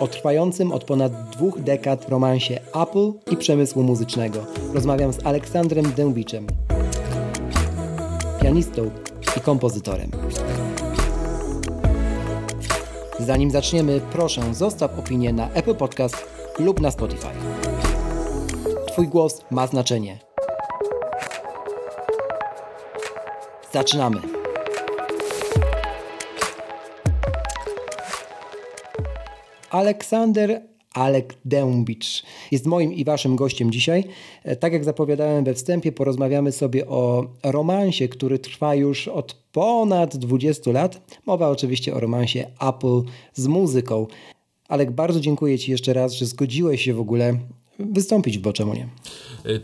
o trwającym od ponad dwóch dekad romansie Apple i przemysłu muzycznego rozmawiam z Aleksandrem Dębiczem, pianistą i kompozytorem. Zanim zaczniemy, proszę zostaw opinię na Apple Podcast lub na Spotify. Twój głos ma znaczenie. Zaczynamy. Aleksander Alek Dębicz jest moim i waszym gościem dzisiaj. E, Tak jak zapowiadałem we wstępie, porozmawiamy sobie o romansie, który trwa już od ponad 20 lat. Mowa oczywiście o romansie Apple z muzyką. Alek, bardzo dziękuję Ci jeszcze raz, że zgodziłeś się w ogóle wystąpić w Boczemu Nie.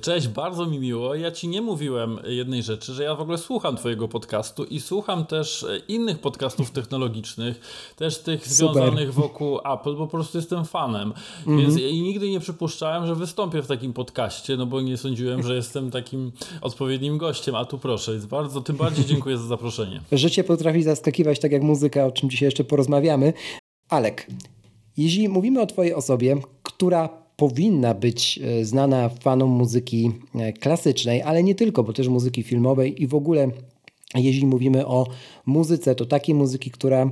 Cześć, bardzo mi miło. Ja ci nie mówiłem jednej rzeczy, że ja w ogóle słucham twojego podcastu i słucham też innych podcastów technologicznych, też tych Super. związanych wokół Apple, bo po prostu jestem fanem. Więc i nigdy nie przypuszczałem, że wystąpię w takim podcaście, no bo nie sądziłem, że jestem takim odpowiednim gościem, a tu proszę, jest bardzo, tym bardziej dziękuję za zaproszenie. Życie potrafi zaskakiwać tak jak muzyka, o czym dzisiaj jeszcze porozmawiamy. Alek, jeśli mówimy o Twojej osobie, która powinna być e, znana fanom muzyki e, klasycznej, ale nie tylko, bo też muzyki filmowej i w ogóle, jeśli mówimy o muzyce, to takiej muzyki, która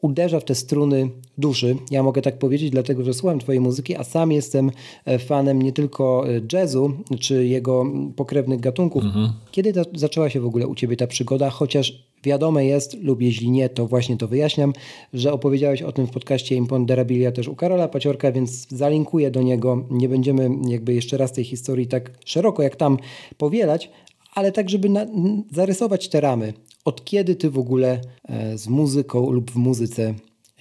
uderza w te struny duszy. Ja mogę tak powiedzieć, dlatego że słucham Twojej muzyki, a sam jestem e, fanem nie tylko jazzu, czy jego pokrewnych gatunków. Kiedy ta, zaczęła się w ogóle u Ciebie ta przygoda? Chociaż wiadome jest, lub jeśli nie, to właśnie to wyjaśniam, że opowiedziałeś o tym w podcaście Imponderabilia też u Karola Paciorka, więc zalinkuję do niego. Nie będziemy jakby jeszcze raz tej historii tak szeroko jak tam powielać, ale tak, żeby na, zarysować te ramy. Od kiedy ty w ogóle e, z muzyką lub w muzyce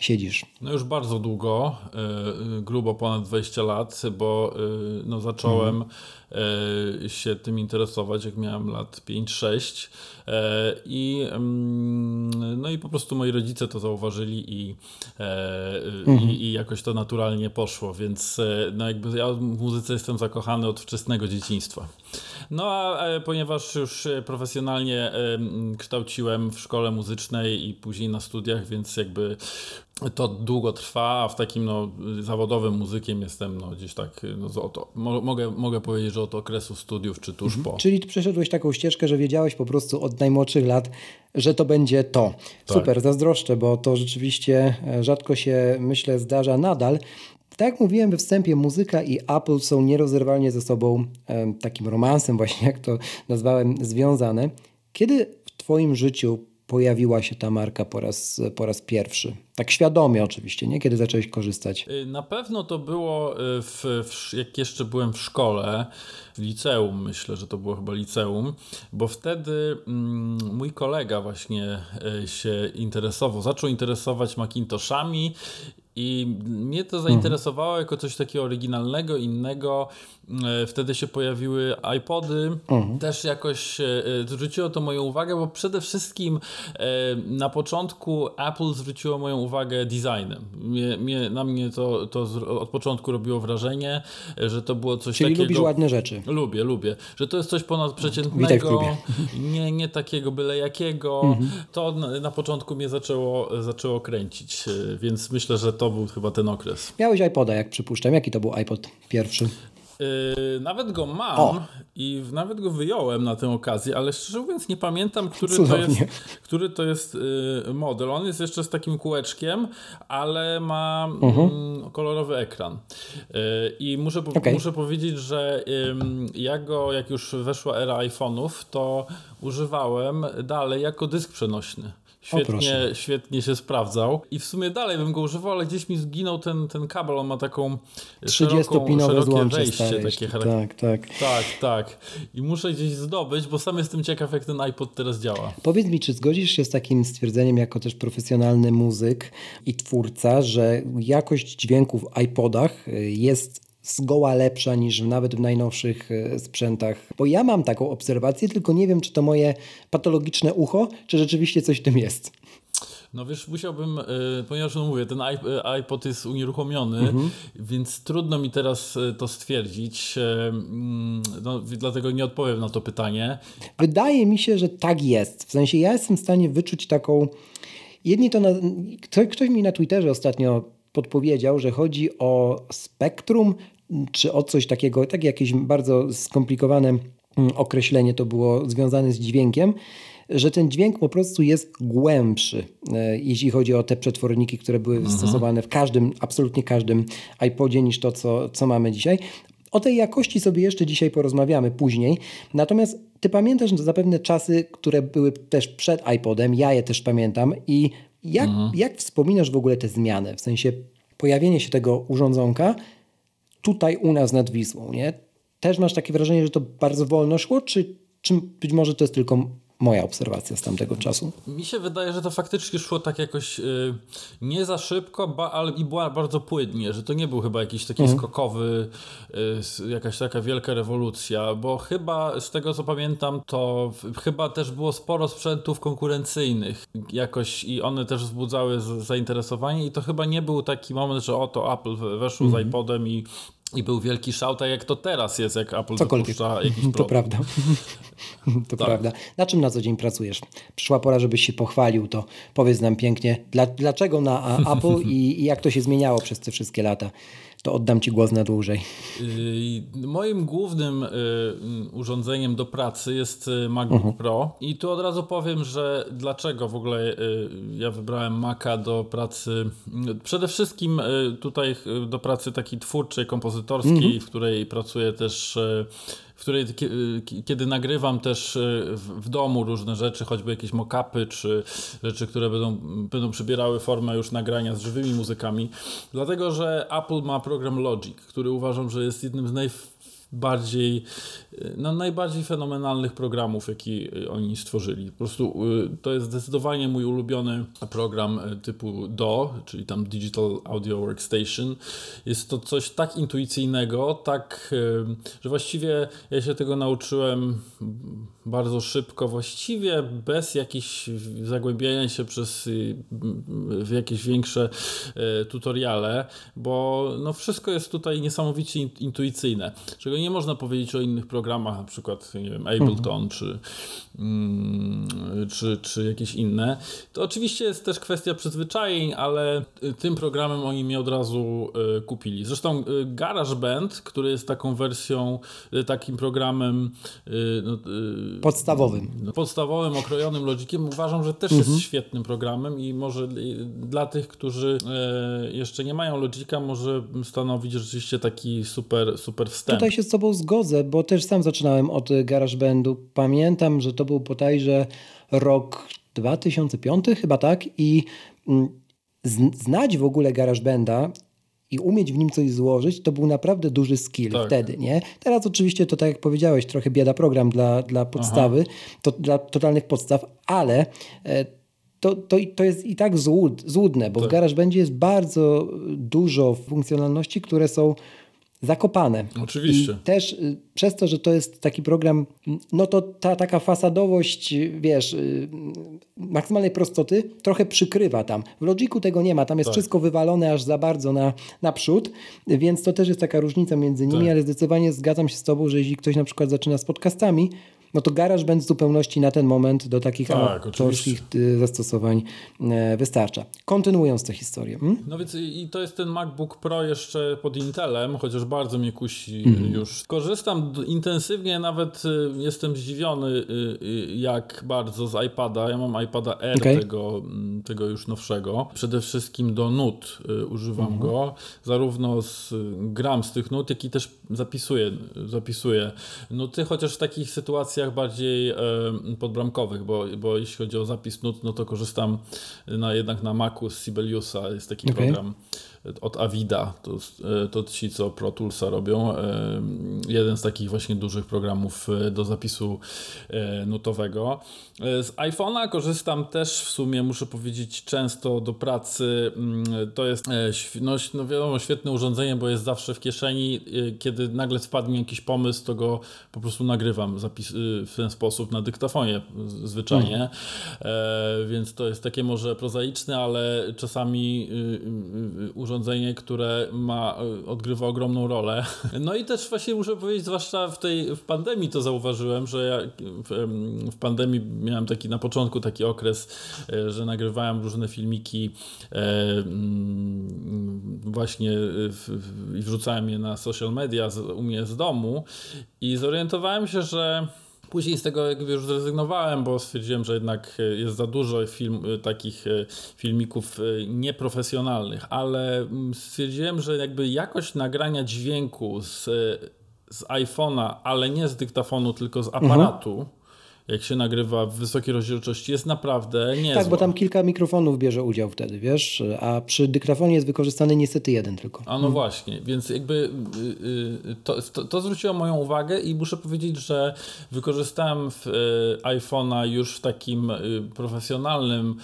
siedzisz? No już bardzo długo, y, grubo ponad 20 lat, bo y, no zacząłem y, się tym interesować, jak miałem lat 5-6 y, i, mm, no i po prostu moi rodzice to zauważyli i, y, i, i jakoś to naturalnie poszło, więc no jakby ja w muzyce jestem zakochany od wczesnego dzieciństwa. No a e, ponieważ już e, profesjonalnie e, kształciłem w szkole muzycznej i później na studiach, więc jakby to długo trwa, a w takim no, zawodowym muzykiem jestem no, gdzieś tak, no, oto, mo, mogę, mogę powiedzieć, że od okresu studiów czy tuż po. Czyli przeszedłeś taką ścieżkę, że wiedziałeś po prostu od najmłodszych lat, że to będzie to. Super, zazdroszczę, bo to rzeczywiście e, rzadko się, myślę, zdarza nadal. Tak jak mówiłem we wstępie, muzyka i Apple są nierozerwalnie ze sobą em, takim romansem, właśnie jak to nazwałem, związane. Kiedy w Twoim życiu pojawiła się ta marka po raz, po raz pierwszy? Tak świadomie oczywiście, nie? Kiedy zacząłeś korzystać? Y, Na pewno to było, y, w, w, jak jeszcze byłem w szkole, w liceum, myślę, że to było chyba liceum, bo wtedy mm, mój kolega właśnie y, się interesował, zaczął interesować Macintoshami i mnie to zainteresowało jako coś takiego oryginalnego, innego. Wtedy się pojawiły iPody. Też jakoś zwróciło to moją uwagę, bo przede wszystkim na początku Apple zwróciło moją uwagę designem. Mnie, mnie, na mnie to, to od początku robiło wrażenie, że to było coś Czyli takiego... lubisz ładne rzeczy. Lubię, lubię. Że to jest coś ponadprzeciętnego, klubie. nie, nie takiego byle jakiego. Mhm. To na, na początku mnie zaczęło, zaczęło kręcić, e, więc myślę, że to był chyba ten okres. Miałeś iPoda, jak przypuszczam. Jaki to był iPod pierwszy? Yy, nawet go mam O. i nawet go wyjąłem na tę okazję, ale szczerze mówiąc nie pamiętam, który to jest, który to jest yy, model. On jest jeszcze z takim kółeczkiem, ale ma Mhm. mm, kolorowy ekran. Yy, I muszę, Okej. muszę powiedzieć, że ja go, jak już weszła era iPhone'ów, to używałem dalej jako dysk przenośny. Świetnie, świetnie się sprawdzał i w sumie dalej bym go używał, ale gdzieś mi zginął ten, ten kabel. On ma taką szeroką, 30-pinowe szerokie złącze wejście. Takie Tak, tak. tak, tak. I muszę gdzieś zdobyć, bo sam jestem ciekaw, jak ten iPod teraz działa. Powiedz mi, czy zgodzisz się z takim stwierdzeniem, jako też profesjonalny muzyk i twórca, że jakość dźwięku w iPodach y, jest zgoła lepsza niż nawet w najnowszych e, sprzętach. Bo ja mam taką obserwację, tylko nie wiem, czy to moje patologiczne ucho, czy rzeczywiście coś w tym jest. No wiesz, musiałbym, y, ponieważ no mówię, ten iPod jest unieruchomiony, mhm. więc trudno mi teraz to stwierdzić. Mm, no, dlatego nie odpowiem na to pytanie. Wydaje mi się, że tak jest. W sensie ja jestem w stanie wyczuć taką. Jedni to. Na... Ktoś mi na Twitterze ostatnio podpowiedział, że chodzi o spektrum, czy o coś takiego, takie jakieś bardzo skomplikowane mm, określenie to było związane z dźwiękiem że ten dźwięk po prostu jest głębszy, e, jeśli chodzi o te przetworniki, które były mhm. stosowane w każdym, absolutnie każdym iPodzie niż to, co, co mamy dzisiaj. O tej jakości sobie jeszcze dzisiaj porozmawiamy później. Natomiast ty pamiętasz zapewne czasy, które były też przed iPodem, ja je też pamiętam i jak, mhm. jak wspominasz w ogóle te zmiany? W sensie pojawienie się tego urządzonka tutaj u nas nad Wisłą, nie? Też masz takie wrażenie, że to bardzo wolno szło, czy, czy być może to jest tylko moja obserwacja z tamtego czasu. Mi się wydaje, że to faktycznie szło tak jakoś yy, nie za szybko, ba, ale i była bardzo płynnie, że to nie był chyba jakiś taki mhm. skokowy, yy, jakaś taka wielka rewolucja, bo chyba z tego co pamiętam, to w, chyba też było sporo sprzętów konkurencyjnych jakoś i one też wzbudzały z, zainteresowanie i to chyba nie był taki moment, że oto Apple weszło mhm. z iPodem i i był wielki szał, tak jak to teraz jest, jak Apple Cokolwiek. dopuszcza jakiś produkt. To prawda. to tak. prawda. Na czym na co dzień pracujesz? Przyszła pora, żebyś się pochwalił, to powiedz nam pięknie, dla, dlaczego na Apple i, i jak to się zmieniało przez te wszystkie lata to oddam Ci głos na dłużej. Y, moim głównym y, urządzeniem do pracy jest y, MacBook mhm. Pro i tu od razu powiem, że dlaczego w ogóle ja wybrałem Maca do pracy. Przede wszystkim tutaj do pracy takiej twórczej, kompozytorskiej, mhm. w której pracuję też której kiedy nagrywam też w domu różne rzeczy, choćby jakieś mock-upy, czy rzeczy, które będą, będą przybierały formę już nagrania z żywymi muzykami. Dlatego, że Apple ma program Logic, który uważam, że jest jednym z naj bardziej, no, najbardziej fenomenalnych programów, jaki oni stworzyli. Po prostu y, to jest zdecydowanie mój ulubiony program typu DO, czyli tam Digital Audio Workstation. Jest to coś tak intuicyjnego, tak, że właściwie ja się tego nauczyłem bardzo szybko, właściwie bez jakichś zagłębiania się przez w jakieś większe tutoriale, bo no wszystko jest tutaj niesamowicie intuicyjne, czego nie można powiedzieć o innych programach, na przykład nie wiem, Ableton mhm. czy, mm, czy, czy jakieś inne. To oczywiście jest też kwestia przyzwyczajeń, ale tym programem oni mnie od razu y, kupili. Zresztą y, GarageBand, który jest taką wersją, y, takim programem no, podstawowym. No, podstawowym, okrojonym Logiciem, uważam, że też mhm. jest świetnym programem i może dla tych, którzy jeszcze nie mają Logica, może stanowić rzeczywiście taki super, super wstęp. Tutaj się z Tobą zgodzę, bo też sam zaczynałem od GarageBandu. Pamiętam, że to był bodajże rok 2005 chyba tak i mm, znać w ogóle GarageBanda i umieć w nim coś złożyć, to był naprawdę duży skill tak. wtedy, nie? Teraz oczywiście to tak jak powiedziałeś, trochę bieda program dla, dla podstawy, to, dla totalnych podstaw, ale e, to, to, to jest i tak złud, złudne, bo tak. w GarageBandzie jest bardzo dużo funkcjonalności, które są zakopane. Oczywiście. I też y, przez to, że to jest taki program, no to ta taka fasadowość, wiesz, y, maksymalnej prostoty trochę przykrywa tam. W Logiku tego nie ma, tam jest tak. wszystko wywalone aż za bardzo na, naprzód, więc to też jest taka różnica między nimi, tak. ale zdecydowanie zgadzam się z tobą, że jeśli ktoś na przykład zaczyna z podcastami, no to GarageBand w zupełności na ten moment do takich tak, autorskich y, zastosowań e, wystarcza. Kontynuując tę historię. Hmm? No więc i to jest ten MacBook Pro jeszcze pod Intelem, chociaż bardzo mnie kusi mm -hmm. już. Korzystam intensywnie, nawet y, jestem zdziwiony jak bardzo z iPada. Ja mam iPada R okay. tego, tego już nowszego. Przede wszystkim do nut używam mm -hmm. go. Zarówno z, gram z tych nut, jak i też zapisuję, zapisuję nuty, chociaż w takich sytuacjach bardziej e, podbramkowych, bo, bo jeśli chodzi o zapis nut, no to korzystam na, jednak na Macu z Sibeliusa, jest taki okay. program od Avida, to, to ci, co Pro Toolsa robią. Jeden z takich właśnie dużych programów do zapisu nutowego. Z iPhone'a korzystam też w sumie, muszę powiedzieć, często do pracy. Mm, to jest, no, no wiadomo, świetne urządzenie, bo jest zawsze w kieszeni. Kiedy nagle spadł mi jakiś pomysł, to go po prostu nagrywam zapis, w ten sposób na dyktafonie zwyczajnie. Mhm. E, więc to jest takie może prozaiczne, ale czasami y, y, y, urządzenie, które ma, odgrywa ogromną rolę. No i też właśnie muszę powiedzieć, zwłaszcza w tej w pandemii to zauważyłem, że ja w, w pandemii miałem taki na początku taki okres, e, że nagrywałem różne filmiki e, mm, właśnie i wrzucałem je na social media u mnie z domu i zorientowałem się, że Później z tego jakby już zrezygnowałem, bo stwierdziłem, że jednak e, jest za dużo film, e, takich e, filmików nieprofesjonalnych, ale mm, stwierdziłem, że jakby jakość nagrania dźwięku z, z iPhone'a, ale nie z dyktafonu, tylko z aparatu. Mhm jak się nagrywa w wysokiej rozdzielczości, jest naprawdę niezła. Tak, bo tam kilka mikrofonów bierze udział wtedy, wiesz, a przy dyktafonie jest wykorzystany niestety jeden tylko. A no hmm. właśnie, więc jakby y, y, to, to, to, zwróciło moją uwagę i muszę powiedzieć, że wykorzystałem y, iPhone'a już w takim profesjonalnym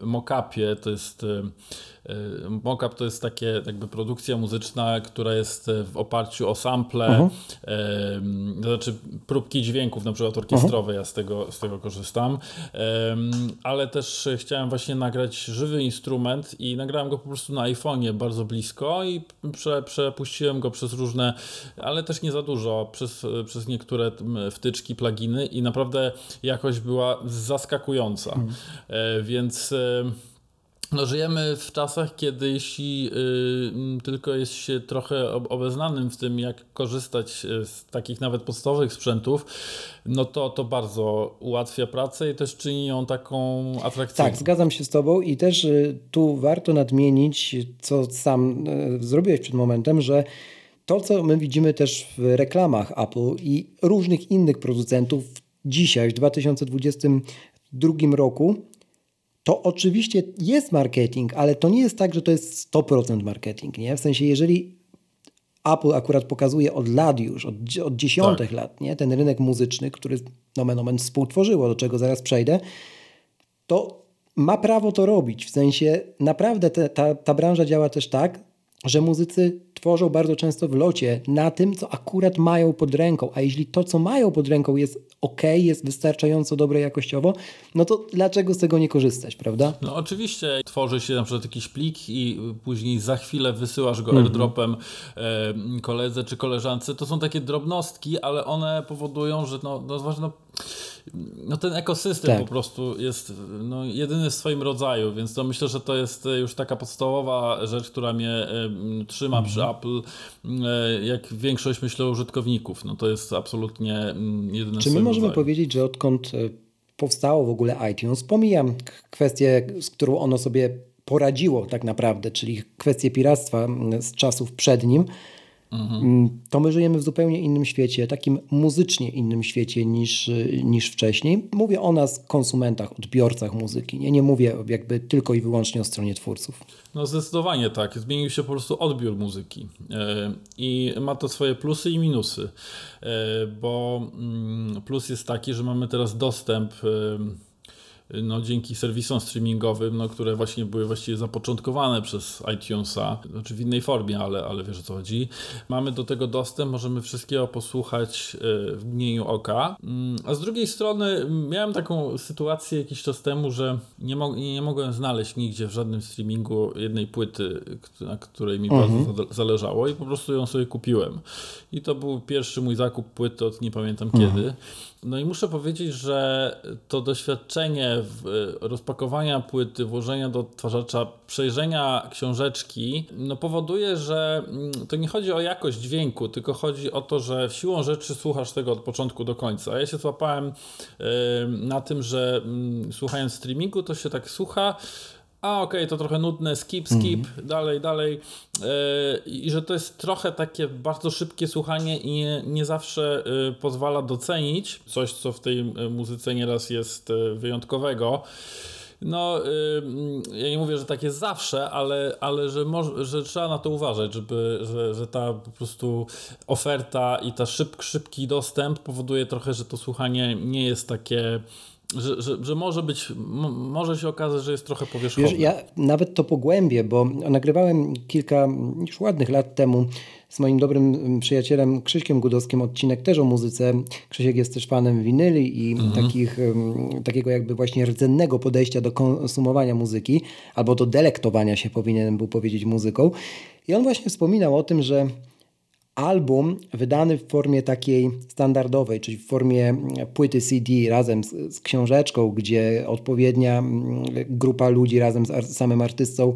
mockupie, to jest Y, mockup to jest takie jakby produkcja muzyczna, która jest w oparciu o sample, -huh. to znaczy próbki dźwięków, na przykład orkiestrowe, uh -huh. ja z tego, z tego korzystam, ale też chciałem właśnie nagrać żywy instrument i nagrałem go po prostu na iPhone'ie bardzo blisko i prze, przepuściłem go przez różne, ale też nie za dużo, przez, przez niektóre wtyczki, pluginy i naprawdę jakość była zaskakująca. Mhm. -huh. Więc no, żyjemy w czasach, kiedy jeśli yy, tylko jest się trochę obeznanym w tym, jak korzystać y, z takich nawet podstawowych sprzętów, no to to bardzo ułatwia pracę i też czyni ją taką atrakcyjną. Tak, zgadzam się z Tobą i też y, tu warto nadmienić, co sam y, zrobiłeś przed momentem, że to, co my widzimy też w reklamach Apple i różnych innych producentów dzisiaj, w 2022 roku, to oczywiście jest marketing, ale to nie jest tak, że to jest 100% marketing. Nie? W sensie, jeżeli Apple akurat pokazuje od lat już, od, od dziesiątek tak. lat, nie? ten rynek muzyczny, który nomen omen współtworzyło, do czego zaraz przejdę, to ma prawo to robić. W sensie naprawdę te, ta, ta branża działa też tak, że muzycy tworzą bardzo często w locie na tym, co akurat mają pod ręką, a jeśli to, co mają pod ręką jest ok, jest wystarczająco dobre jakościowo, no to dlaczego z tego nie korzystać, prawda? No oczywiście tworzy się na przykład jakiś plik i później za chwilę wysyłasz go mm -hmm. airdropem e, koledze czy koleżance. To są takie drobnostki, ale one powodują, że no, no, no no ten ekosystem tak. po prostu jest no, jedyny w swoim rodzaju, więc to myślę, że to jest już taka podstawowa rzecz, która mnie y, trzyma przy mhm. Apple, y, jak większość myślę użytkowników. No to jest absolutnie y, jedyne Czy my możemy rodzaju. powiedzieć, że odkąd powstało w ogóle iTunes, pomijam kwestię, z którą ono sobie poradziło tak naprawdę, czyli kwestię piractwa z czasów przed nim, Mhm. To my żyjemy w zupełnie innym świecie, takim muzycznie innym świecie niż, niż wcześniej. Mówię o nas, konsumentach, odbiorcach muzyki. Nie, nie mówię jakby tylko i wyłącznie o stronie twórców. No zdecydowanie tak. Zmienił się po prostu odbiór muzyki e, i ma to swoje plusy i minusy, e, bo mm, plus jest taki, że mamy teraz dostęp no, dzięki serwisom streamingowym, no, które właśnie były właściwie zapoczątkowane przez iTunesa, znaczy w innej formie, ale, ale wiesz o co chodzi. Mamy do tego dostęp, możemy wszystkiego posłuchać e, w mgnieniu oka. Mm, a z drugiej strony miałem taką sytuację jakiś czas temu, że nie, mo nie mogłem znaleźć nigdzie w żadnym streamingu jednej płyty, na której mi mhm. bardzo zależało i po prostu ją sobie kupiłem. I to był pierwszy mój zakup płyty od nie pamiętam mhm. kiedy. No i muszę powiedzieć, że to doświadczenie rozpakowania płyty, włożenia do odtwarzacza, przejrzenia książeczki, no powoduje, że mm, to nie chodzi o jakość dźwięku, tylko chodzi o to, że siłą rzeczy słuchasz tego od początku do końca. Ja się złapałem na tym, że mm, słuchając streamingu, to się tak słucha, a okej, okay, to trochę nudne, skip, skip, mm. dalej, dalej. Yy, I że to jest trochę takie bardzo szybkie słuchanie i nie, nie zawsze yy, pozwala docenić coś, co w tej muzyce nieraz jest wyjątkowego. no, ja nie mówię, że tak jest zawsze, ale, ale że, może, że trzeba na to uważać, żeby, że, że ta po prostu oferta i ta szyb, szybki dostęp powoduje trochę, że to słuchanie nie jest takie że, że, że, może być, może się okazać, że jest trochę powierzchowne. Wiesz, ja nawet to pogłębię, bo nagrywałem kilka już ładnych lat temu z moim dobrym przyjacielem Krzyśkiem Gudowskim odcinek też o muzyce. Krzysiek jest też fanem winyli i mhm. takich, takiego jakby właśnie rdzennego podejścia do konsumowania muzyki, albo do delektowania się powinienem był powiedzieć muzyką. I on właśnie wspominał o tym, że album wydany w formie takiej standardowej, czyli w formie płyty CD razem z, z, książeczką, gdzie odpowiednia grupa ludzi razem z samym artystą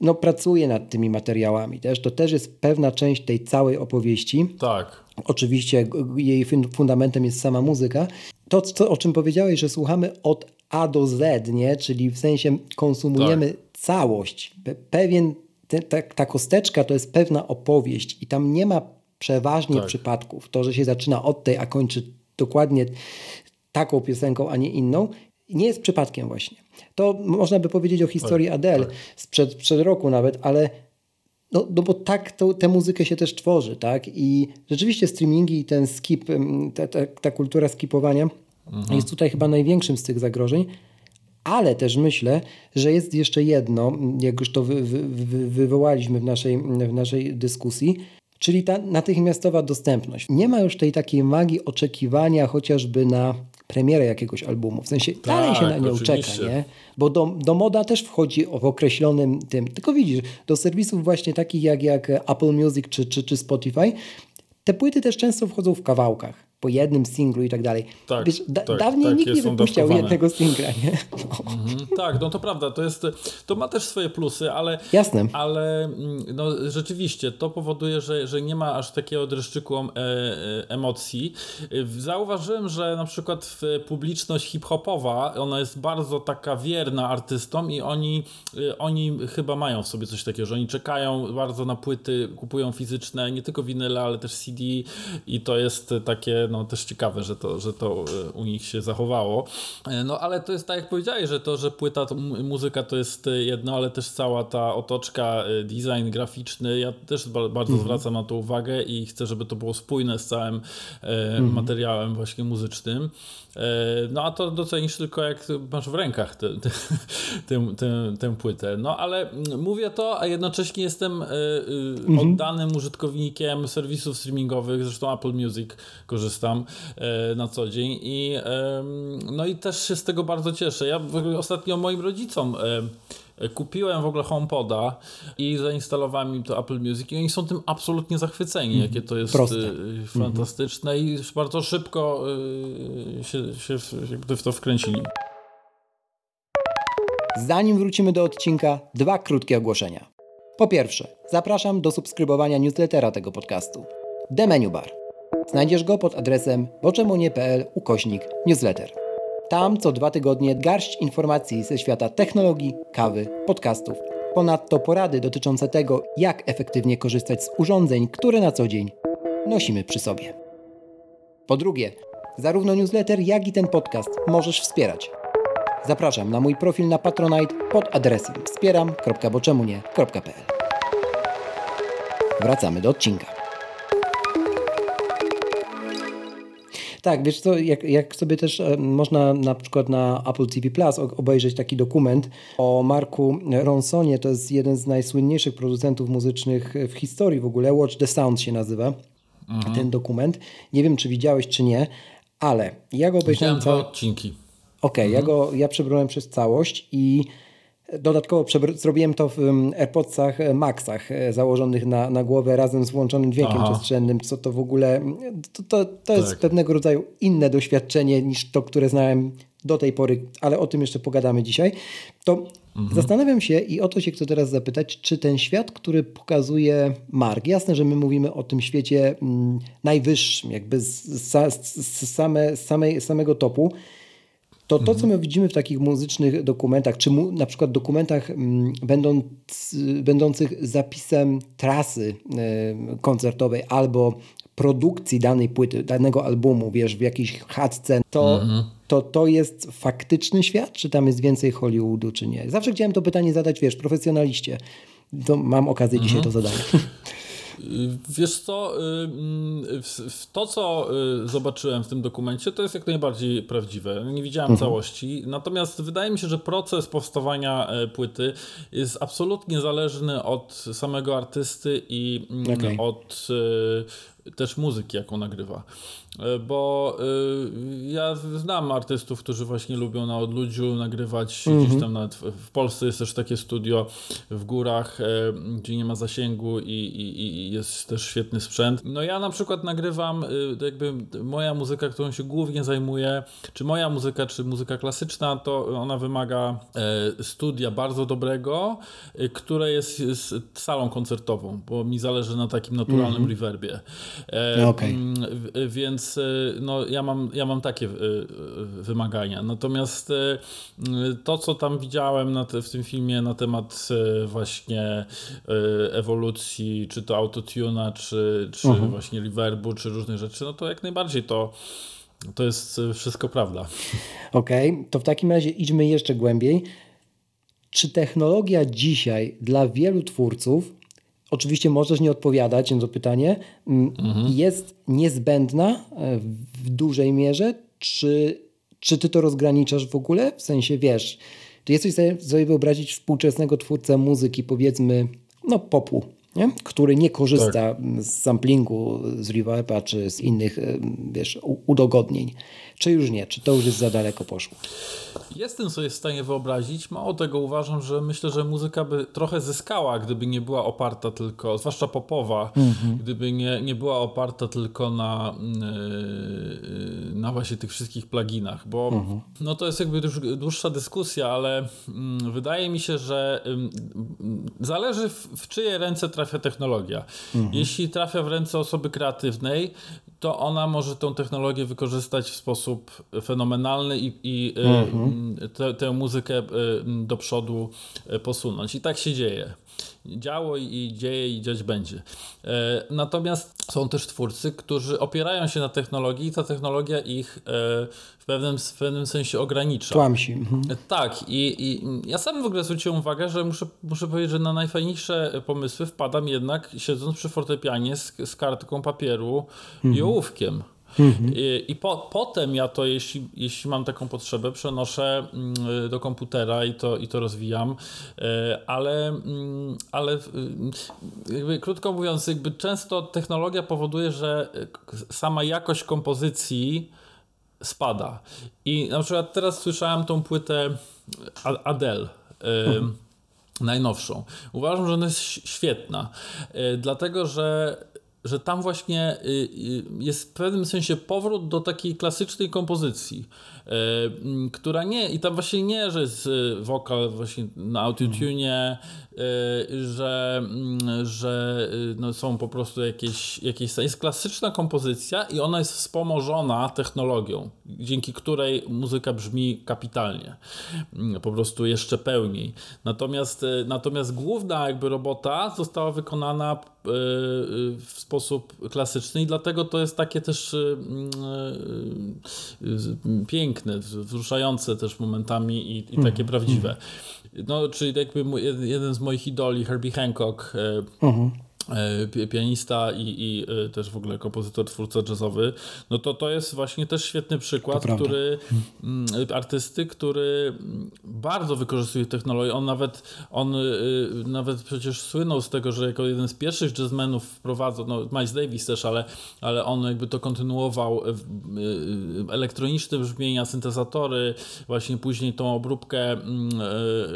no, pracuje nad tymi materiałami. Też. To też jest pewna część tej całej opowieści. Tak. Oczywiście jej fundamentem jest sama muzyka. To, co, o czym powiedziałeś, że słuchamy od A do Z, nie? czyli w sensie konsumujemy tak. całość. Pewien te, ta, ta, kosteczka to jest pewna opowieść i tam nie ma przeważnie tak. przypadków. To, że się zaczyna od tej, a kończy dokładnie taką piosenką, a nie inną, nie jest przypadkiem właśnie. To można by powiedzieć o historii tak, Adele tak. sprzed, sprzed roku nawet, ale no, no bo tak to, tę muzykę się też tworzy, tak? I rzeczywiście streamingi i ten skip, ta, ta, ta kultura skipowania mhm. jest tutaj chyba największym z tych zagrożeń, ale też myślę, że jest jeszcze jedno, jak już to wy, wy, wy, wywołaliśmy w naszej, w naszej dyskusji, czyli ta natychmiastowa dostępność. Nie ma już tej takiej magii oczekiwania chociażby na premierę jakiegoś albumu. W sensie tak, dalej się na nią oczywiście. czeka, nie? Bo do, do moda też wchodzi w określonym tym. Tylko widzisz, do serwisów właśnie takich jak, jak Apple Music czy, czy, czy Spotify, te płyty też często wchodzą w kawałkach po jednym singlu i tak dalej. Tak, Wiesz, da, tak, dawniej tak, nikt nie wypuściał jednego singla, nie? No. Mhm, tak, no to prawda, to jest, to ma też swoje plusy, ale, Jasne. ale mm, no, rzeczywiście to powoduje, że, że nie ma aż takiego dreszczyku e, e, emocji. Zauważyłem, że na przykład publiczność hip-hopowa, ona jest bardzo taka wierna artystom i oni, e, oni chyba mają w sobie coś takiego, że oni czekają bardzo na płyty, kupują fizyczne, nie tylko winyle, ale też CD i to jest takie no też ciekawe, że to, że to e, u nich się zachowało. E, no ale to jest tak jak powiedziałeś, że to, że płyta, to, muzyka to jest jedno, ale też cała ta otoczka, e, design graficzny, ja też bardzo mhm. zwracam na to uwagę i chcę, żeby to było spójne z całym mhm. materiałem właśnie muzycznym. No a to docenisz tylko jak masz w rękach tę, tę, tę, tę, tę płytę. No ale mówię to, a jednocześnie jestem mhm. oddanym użytkownikiem serwisów streamingowych, zresztą Apple Music korzystam na co dzień i no i też się z tego bardzo cieszę. Ja ostatnio moim rodzicom kupiłem w ogóle HomePoda i zainstalowałem im to Apple Music i oni są tym absolutnie zachwyceni, mm, jakie to jest proste. Y, fantastyczne mm. i bardzo szybko się, się w to wkręcili. Zanim wrócimy do odcinka, dwa krótkie ogłoszenia. Po pierwsze, zapraszam do subskrybowania newslettera tego podcastu. The Menu Bar. Znajdziesz go pod adresem boczemunie.pl ukośnik newsletter. Tam co dwa tygodnie garść informacji ze świata technologii, kawy, podcastów. Ponadto porady dotyczące tego, jak efektywnie korzystać z urządzeń, które na co dzień nosimy przy sobie. Po drugie, zarówno newsletter, jak i ten podcast możesz wspierać. Zapraszam na mój profil na Patronite pod adresem wspieram.boczemunie.pl Wracamy do odcinka. Tak, wiesz co, jak, jak sobie też e, można na przykład na Apple TV Plus obejrzeć taki dokument o Marku Ronsonie, to jest jeden z najsłynniejszych producentów muzycznych w historii w ogóle, Watch the Sound się nazywa mhm. ten dokument. Nie wiem, czy widziałeś, czy nie, ale ja go obejrzałem... Widziałem dwa odcinki. Okej, okay, mhm. ja, go, ja przebrałem przez całość i Dodatkowo zrobiłem to w AirPodsach e, Maxach e, założonych na, na głowę razem z włączonym dźwiękiem Aha. przestrzennym, co to w ogóle to, to, to jest tak. pewnego rodzaju inne doświadczenie niż to, które znałem do tej pory, ale o tym jeszcze pogadamy dzisiaj. To mhm. zastanawiam się i o to się chcę teraz zapytać, czy ten świat, który pokazuje Mark, jasne, że my mówimy o tym świecie najwyższym, jakby z, z, z, same, samej, samego topu, to to, co my widzimy w takich muzycznych dokumentach, czy mu, na przykład dokumentach m, będąc, będących zapisem trasy y, koncertowej albo produkcji danej płyty, danego albumu, wiesz, w jakiejś chatce, to, mm -hmm. to to jest faktyczny świat, czy tam jest więcej Hollywoodu, czy nie? Zawsze chciałem to pytanie zadać, wiesz, profesjonaliście. To mam okazję dzisiaj mm -hmm. to zadać. Wiesz co, to co y, zobaczyłem w tym dokumencie, to jest jak najbardziej prawdziwe. Nie widziałem mhm. całości, natomiast wydaje mi się, że proces powstawania e, płyty jest absolutnie zależny od samego artysty i okay. od e, też muzyki, jaką nagrywa. E, bo y, ja znam artystów, którzy właśnie lubią na odludziu nagrywać, mm -hmm. gdzieś tam nawet w, Polsce jest też takie studio w górach, e, gdzie nie ma zasięgu i, i, i, jest też świetny sprzęt. No ja na przykład nagrywam y, jakby moja muzyka, którą się głównie zajmuję, czy moja muzyka, czy muzyka klasyczna, to ona wymaga e, studia bardzo dobrego, które jest, jest salą koncertową, bo mi zależy na takim naturalnym mm -hmm. reverbie. Okay. Więc więc e, no, ja, mam, ja mam takie e, wymagania. Natomiast e, to, co tam widziałem te, w tym filmie na temat właśnie ewolucji, czy to autotuna, czy, czy uh mhm. -huh. właśnie reverbu, czy różnych rzeczy, no to jak najbardziej to, to jest wszystko prawda. Okej, okay, to w takim razie idźmy jeszcze głębiej. Czy technologia dzisiaj dla wielu twórców Oczywiście możesz nie odpowiadać na to pytanie. Mm, mhm. Jest niezbędna e, w dużej mierze, czy, czy ty to rozgraniczasz w ogóle? W sensie wiesz, czy jesteś sobie wyobrazić współczesnego twórcę muzyki, powiedzmy, no popu, nie? który nie korzysta tak. z samplingu, z reverba czy z innych e, wiesz, udogodnień. Czy już nie? Czy to już jest za daleko poszło? Jestem sobie w stanie wyobrazić. Mało tego uważam, że myślę, że muzyka by trochę zyskała, gdyby nie była oparta tylko, zwłaszcza popowa, mhm. gdyby nie, nie była oparta tylko na, yy, na właśnie tych wszystkich pluginach, bo mhm. no to jest jakby już dłuższa dyskusja, ale mm, wydaje mi się, że zależy w, w czyje ręce trafia technologia. Mhm. Jeśli trafia w ręce osoby kreatywnej, to ona może tę technologię wykorzystać w sposób fenomenalny i, i y, mhm. te, tę muzykę y, do przodu y, posunąć. I tak się dzieje działo i dzieje i dziać będzie. E, natomiast są też twórcy, którzy opierają się na technologii i ta technologia ich e, w pewnym, w pewnym sensie ogranicza. Tłamsi. Mhm. E, tak i, i ja sam w ogóle zwróciłem uwagę, że muszę, muszę powiedzieć, że na najfajniejsze pomysły wpadam jednak siedząc przy fortepianie z, z kartką papieru mhm. i ołówkiem. Mhm. I, i po, potem ja to, jeśli, jeśli mam taką potrzebę, przenoszę mm, do komputera i to, i to rozwijam, e, ale, mm, ale y, jakby, krótko mówiąc, jakby często technologia powoduje, że sama jakość kompozycji spada. I na przykład teraz słyszałem tą płytę Adele. Mhm. Najnowszą. Uważam, że ona jest świetna, e, dlatego że że tam właśnie y, y, jest w pewnym sensie powrót do takiej klasycznej kompozycji, y, która nie, i tam właśnie nie, że jest wokal właśnie na autotune, że, mm, że no są po prostu jakieś, jakieś, jest klasyczna kompozycja i ona jest wspomożona technologią, dzięki której muzyka brzmi kapitalnie, mm, po prostu jeszcze pełniej. Natomiast, natomiast główna jakby robota została wykonana w sposób klasyczny i dlatego to jest takie też y, y, y, piękne, wzruszające też momentami i, i takie mm. prawdziwe. No, czyli jakby jeden z moich idoli, Herbie Hancock, E, pianista i, i e, też w ogóle kompozytor, twórca jazzowy, no to to jest właśnie też świetny przykład, który mm, artysty, który bardzo wykorzystuje technologię. On nawet, on e, nawet przecież słynął z tego, że jako jeden z pierwszych jazzmenów wprowadzał, no Miles Davis też, ale, ale on jakby to kontynuował elektroniczne brzmienia, syntezatory, właśnie później tą obróbkę mm,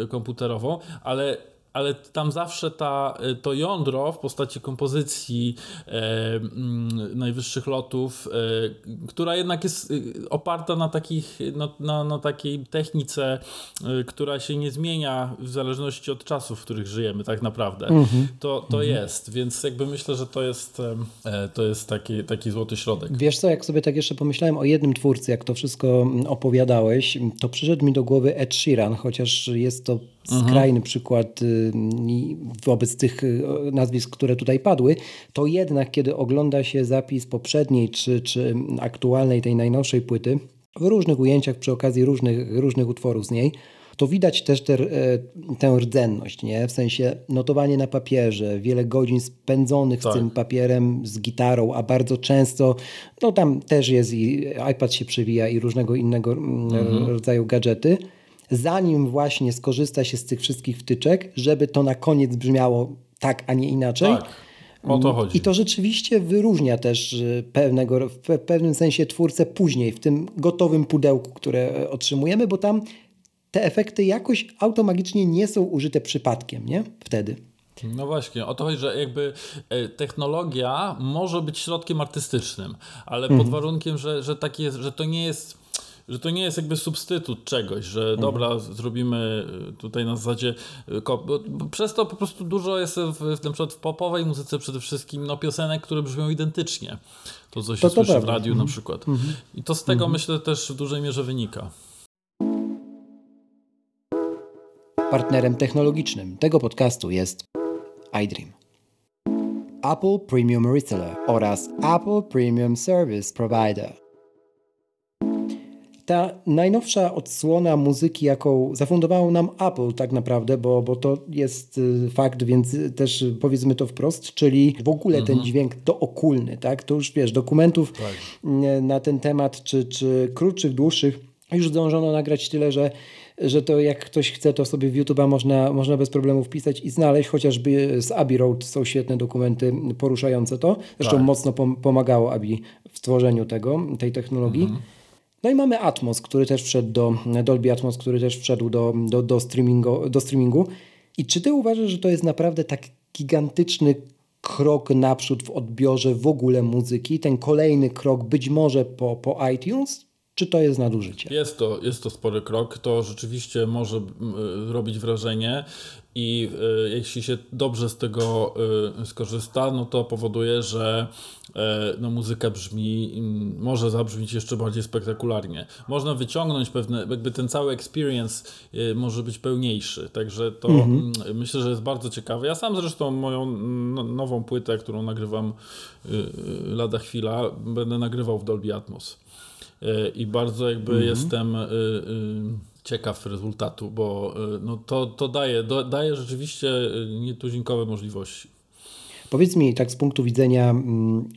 komputerową, ale ale tam zawsze ta, y, to jądro w postaci kompozycji e, mm, najwyższych lotów, e, która jednak jest y, oparta na, takich, no, na, na takiej technice, e, która się nie zmienia w zależności od czasów, w których żyjemy tak naprawdę. Mhm. To, to mhm. jest, więc jakby myślę, że to jest, e, to jest taki, taki złoty środek. Wiesz co, jak sobie tak jeszcze pomyślałem o jednym twórcy, jak to wszystko opowiadałeś, to przyszedł mi do głowy Ed Sheeran, chociaż jest to. Skrajny przykład y, wobec tych y, nazwisk, które tutaj padły, to jednak kiedy ogląda się zapis poprzedniej czy, czy aktualnej, tej najnowszej płyty, w różnych ujęciach przy okazji różnych, różnych utworów z niej, to widać też te, e, tę rdzenność, nie? w sensie notowanie na papierze, wiele godzin spędzonych tak. z tym papierem, z gitarą, a bardzo często, no tam też jest i iPad się przewija i różnego innego mm, mhm. rodzaju gadżety, zanim właśnie skorzysta się z tych wszystkich wtyczek, żeby to na koniec brzmiało tak, a nie inaczej. Tak. O to chodzi. I to rzeczywiście wyróżnia też pewnego, w pewnym sensie twórcę później, w tym gotowym pudełku, które otrzymujemy, bo tam te efekty jakoś automagicznie nie są użyte przypadkiem, nie? Wtedy. No właśnie, o to chodzi, że jakby e, technologia może być środkiem artystycznym, ale pod mhm. warunkiem, że, że, tak jest, że to nie jest że to nie jest jakby substytut czegoś, że mhm. dobra, zrobimy e, tutaj na zasadzie bo przez to po prostu dużo jest w, na przykład w popowej muzyce przede wszystkim no, piosenek, które brzmią identycznie. To, co się to słyszy w radiu na przykład. Mhm. I to z tego myślę też w dużej mierze wynika. Partnerem technologicznym tego podcastu jest iDream. Apple Premium Reseller oraz Apple Premium Service Provider. Ta najnowsza odsłona muzyki, jaką zafundowało nam Apple tak naprawdę, bo, bo to jest y, fakt, więc też powiedzmy to wprost, czyli w ogóle mhm. ten dźwięk dookulny, tak? To już wiesz, dokumentów tak. na ten temat, czy, czy krótszych, dłuższych, już zdążono nagrać tyle, że że to jak ktoś chce, to sobie w YouTube'a można, można bez problemu wpisać i znaleźć, chociażby z Abbey Road są świetne dokumenty poruszające to. Zresztą tak. mocno pomagało Abbey w tworzeniu tego, tej technologii. Mhm. No i mamy Atmos, który też wszedł do, Dolby Atmos, który też wszedł do, do, do, streamingu, do streamingu. I czy ty uważasz, że to jest naprawdę tak gigantyczny krok naprzód w odbiorze w ogóle muzyki? Ten kolejny krok być może po, po iTunes? Czy to jest nadużycie? Jest to, jest to spory krok. To rzeczywiście może robić wrażenie i y, jeśli się dobrze z tego y, skorzysta, no to powoduje, że no, muzyka brzmi, może zabrzmieć jeszcze bardziej spektakularnie. Można wyciągnąć pewne, jakby ten cały experience może być pełniejszy, także to mhm. myślę, że jest bardzo ciekawe. Ja sam zresztą moją no, nową płytę, którą nagrywam lada chwila, będę nagrywał w Dolby Atmos. I bardzo jakby mhm. jestem e, e, ciekaw rezultatu, bo no to, to daje, daje rzeczywiście nietuzinkowe możliwości. Powiedz mi tak z punktu widzenia mm,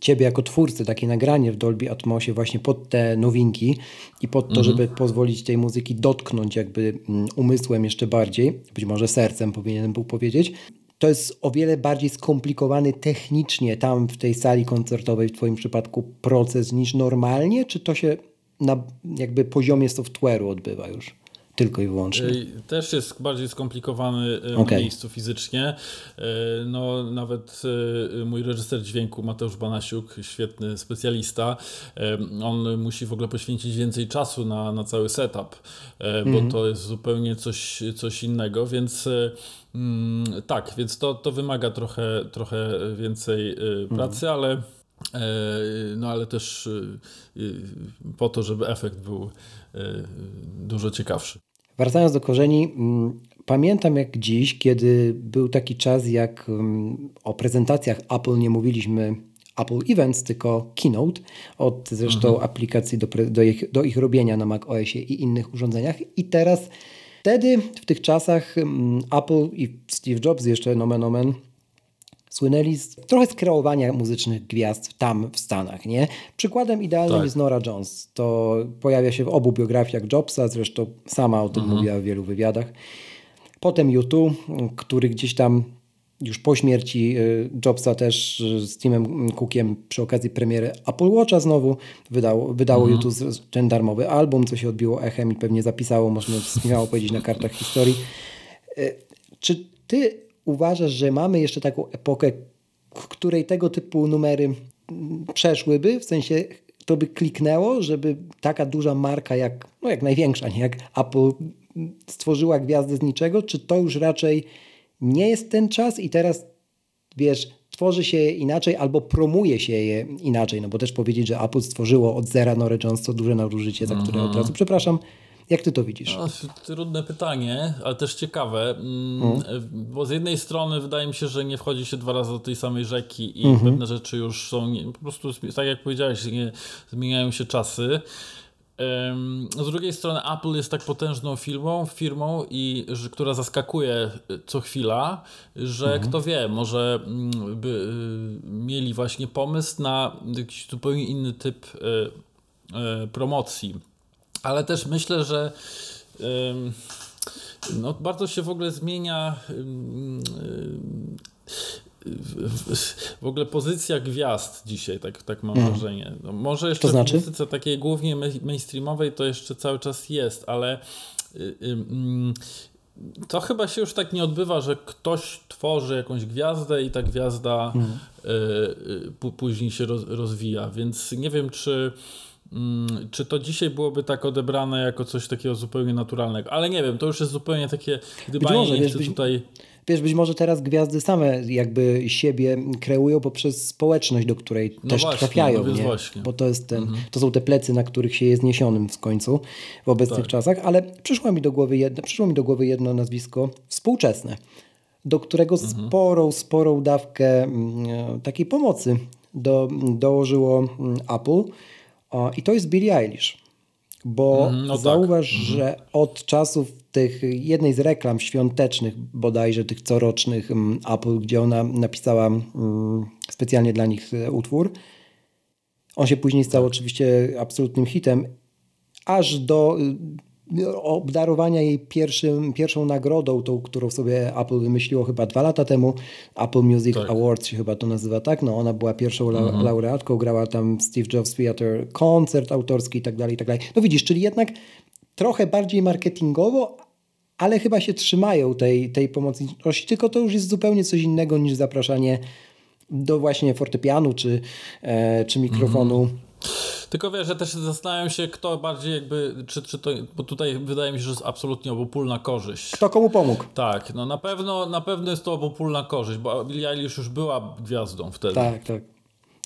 ciebie jako twórcy, takie nagranie w Dolby Atmosie właśnie pod te nowinki i pod to, mhm. żeby pozwolić tej muzyki dotknąć jakby mm, umysłem jeszcze bardziej, być może sercem powinienem był powiedzieć to jest o wiele bardziej skomplikowany technicznie tam w tej sali koncertowej w Twoim przypadku proces niż normalnie, czy to się na jakby poziomie software'u odbywa już? Tylko i wyłącznie. Też jest bardziej skomplikowany w okay. miejscu fizycznie. No, nawet mój reżyser dźwięku Mateusz Banasiuk, świetny specjalista, on musi w ogóle poświęcić więcej czasu na, na cały setup, bo mm -hmm. to jest zupełnie coś, coś innego, więc Mm, tak, więc to, to wymaga trochę, trochę więcej y, mhm. pracy, ale, no ale też y, y, po to, żeby efekt był dużo ciekawszy. Wracając do korzeni, mm, pamiętam jak dziś, kiedy był taki czas, jak mm, o prezentacjach Apple nie mówiliśmy Apple Events, tylko Keynote, od zresztą mhm. aplikacji do, do, ich, do ich robienia na Mac OSie i innych urządzeniach. I teraz Wtedy, w tych czasach, mm, Apple i Steve Jobs, jeszcze nomen omen, słynęli z, trochę z kreowania muzycznych gwiazd tam w Stanach. Nie? Przykładem idealnym tak. jest Nora Jones. To pojawia się w obu biografiach Jobsa, zresztą sama o tym mhm. mówiła w wielu wywiadach. Potem YouTube, który gdzieś tam już po śmierci y, Jobsa też y, z Timem Cookiem przy okazji premiery Apple Watcha znowu wydało, wydało mhm. YouTube ten darmowy album, co się odbiło echem i pewnie zapisało, można śmiało powiedzieć, na kartach historii. Y, czy ty uważasz, że mamy jeszcze taką epokę, w której tego typu numery przeszłyby, w sensie to by kliknęło, żeby taka duża marka jak, no jak największa, nie? Jak Apple stworzyła gwiazdę z niczego, czy to już raczej nie jest ten czas i teraz wiesz, tworzy się je inaczej albo promuje się je inaczej, no bo też powiedzieć, że Apple stworzyło od zera Nore Jones to duże nadużycie, za które od mhm. razu przepraszam, Jak ty to widzisz? No, trudne pytanie, ale też ciekawe, mm. bo z jednej strony wydaje mi się, że nie wchodzi się dwa razy do tej samej rzeki i mhm. pewne rzeczy już są, nie, po prostu tak jak powiedziałeś, nie, zmieniają się czasy. Z drugiej strony Apple jest tak potężną firmą, firmą i, że, która zaskakuje co chwila, że mhm. kto wie, może mm, by y, mieli właśnie pomysł na jakiś zupełnie inny typ y, y, promocji. Ale też myślę, że no, bardzo się w ogóle zmienia w ogóle pozycja gwiazd dzisiaj, tak, tak mam mm. wrażenie. No, może jeszcze to znaczy? w muzyce takiej głównie mainstreamowej to jeszcze cały czas jest, ale y, y, to chyba się już tak nie odbywa, że ktoś tworzy jakąś gwiazdę i ta gwiazda mm. później się rozwija, więc nie wiem, czy czy to dzisiaj byłoby tak odebrane jako coś takiego zupełnie naturalnego? Ale nie wiem, to już jest zupełnie takie gdybanie, czy tutaj wiesz, być może teraz gwiazdy same jakby siebie kreują poprzez społeczność, do której no też właśnie, trafiają, no nie? Właśnie. Bo to, jest ten, mhm. to są te plecy, na których się jest niesionym w końcu w obecnych tak. czasach, ale przyszło mi do głowy jedno, przyszło mi do głowy jedno nazwisko współczesne, do którego mhm. sporą, sporą dawkę mm, takiej pomocy do, dołożyło mm, Apple i to jest Billie Eilish. Bo mhm, no tak. zauważ, tak. że od czasów tych jednej z reklam świątecznych, bodajże tych corocznych mm, Apple, gdzie ona napisała mm, specjalnie dla nich e, utwór. On się później stał tak. oczywiście absolutnym hitem, aż do e, obdarowania jej pierwszym, pierwszą nagrodą, tą, którą sobie Apple wymyśliło chyba dwa lata temu. Apple Music tak. Awards się chyba to nazywa tak. No, ona była pierwszą la mhm. laureatką, grała tam Steve Jobs Theater, koncert autorski i tak dalej, i tak dalej. No widzisz, czyli jednak trochę bardziej marketingowo, ale chyba się trzymają tej, tej pomocniczości, tylko to już jest zupełnie coś innego niż zapraszanie do właśnie fortepianu czy, e, czy mikrofonu. Mm. Tylko wiesz, że też zastanawiam się, kto bardziej jakby, czy, czy to, bo tutaj wydaje mi się, że jest absolutnie obopólna korzyść. Kto komu pomógł? Tak, no na pewno, na pewno jest to obopólna korzyść, bo Billie Eilish już była gwiazdą wtedy. Tak, tak,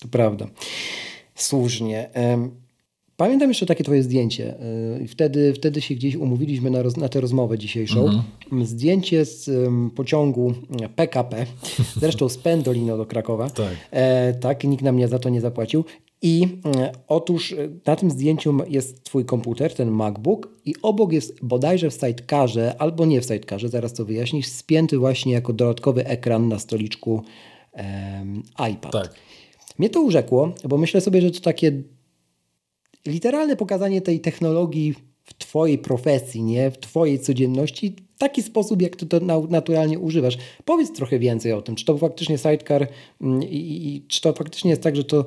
to prawda. Słusznie. Pamiętam jeszcze takie twoje zdjęcie. Y, wtedy, wtedy się gdzieś umówiliśmy na, roz, na tę rozmowę dzisiejszą. Mhm. Zdjęcie z um, pociągu PKP, zresztą z Pendolino do Krakowa. Tak. E, tak, nikt nam mnie za to nie zapłacił. I e, otóż e, na tym zdjęciu jest twój komputer, ten MacBook i obok jest bodajże w sidecarze, albo nie w sidecarze, zaraz to wyjaśnisz, spięty właśnie jako dodatkowy ekran na stoliczku iPad. Tak. Mnie to urzekło, bo myślę sobie, że to takie literalne pokazanie tej technologii w Twojej profesji, nie? w Twojej codzienności, w taki sposób, jak Ty to naturalnie używasz. Powiedz trochę więcej o tym, czy to faktycznie sidecar mm, i, i czy to faktycznie jest tak, że to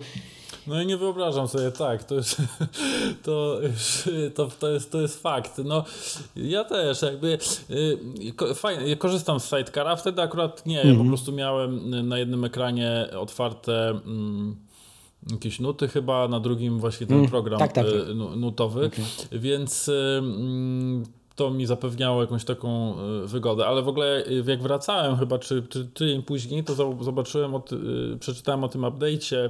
no i nie wyobrażam sobie, tak, to jest, to, to, to, jest, to jest fakt. No, ja też jakby y, fajnie, korzystam z Sidecara, wtedy akurat nie, -hmm. po prostu miałem na jednym ekranie otwarte mm, jakieś nuty chyba, na drugim właśnie ten mm, program tak, tak, tak. nutowy, okay. więc mm, to mi zapewniało jakąś taką y, wygodę, ale w ogóle y, jak wracałem chyba, czy, czy tydzień później, to zobaczyłem, o przeczytałem o tym update'cie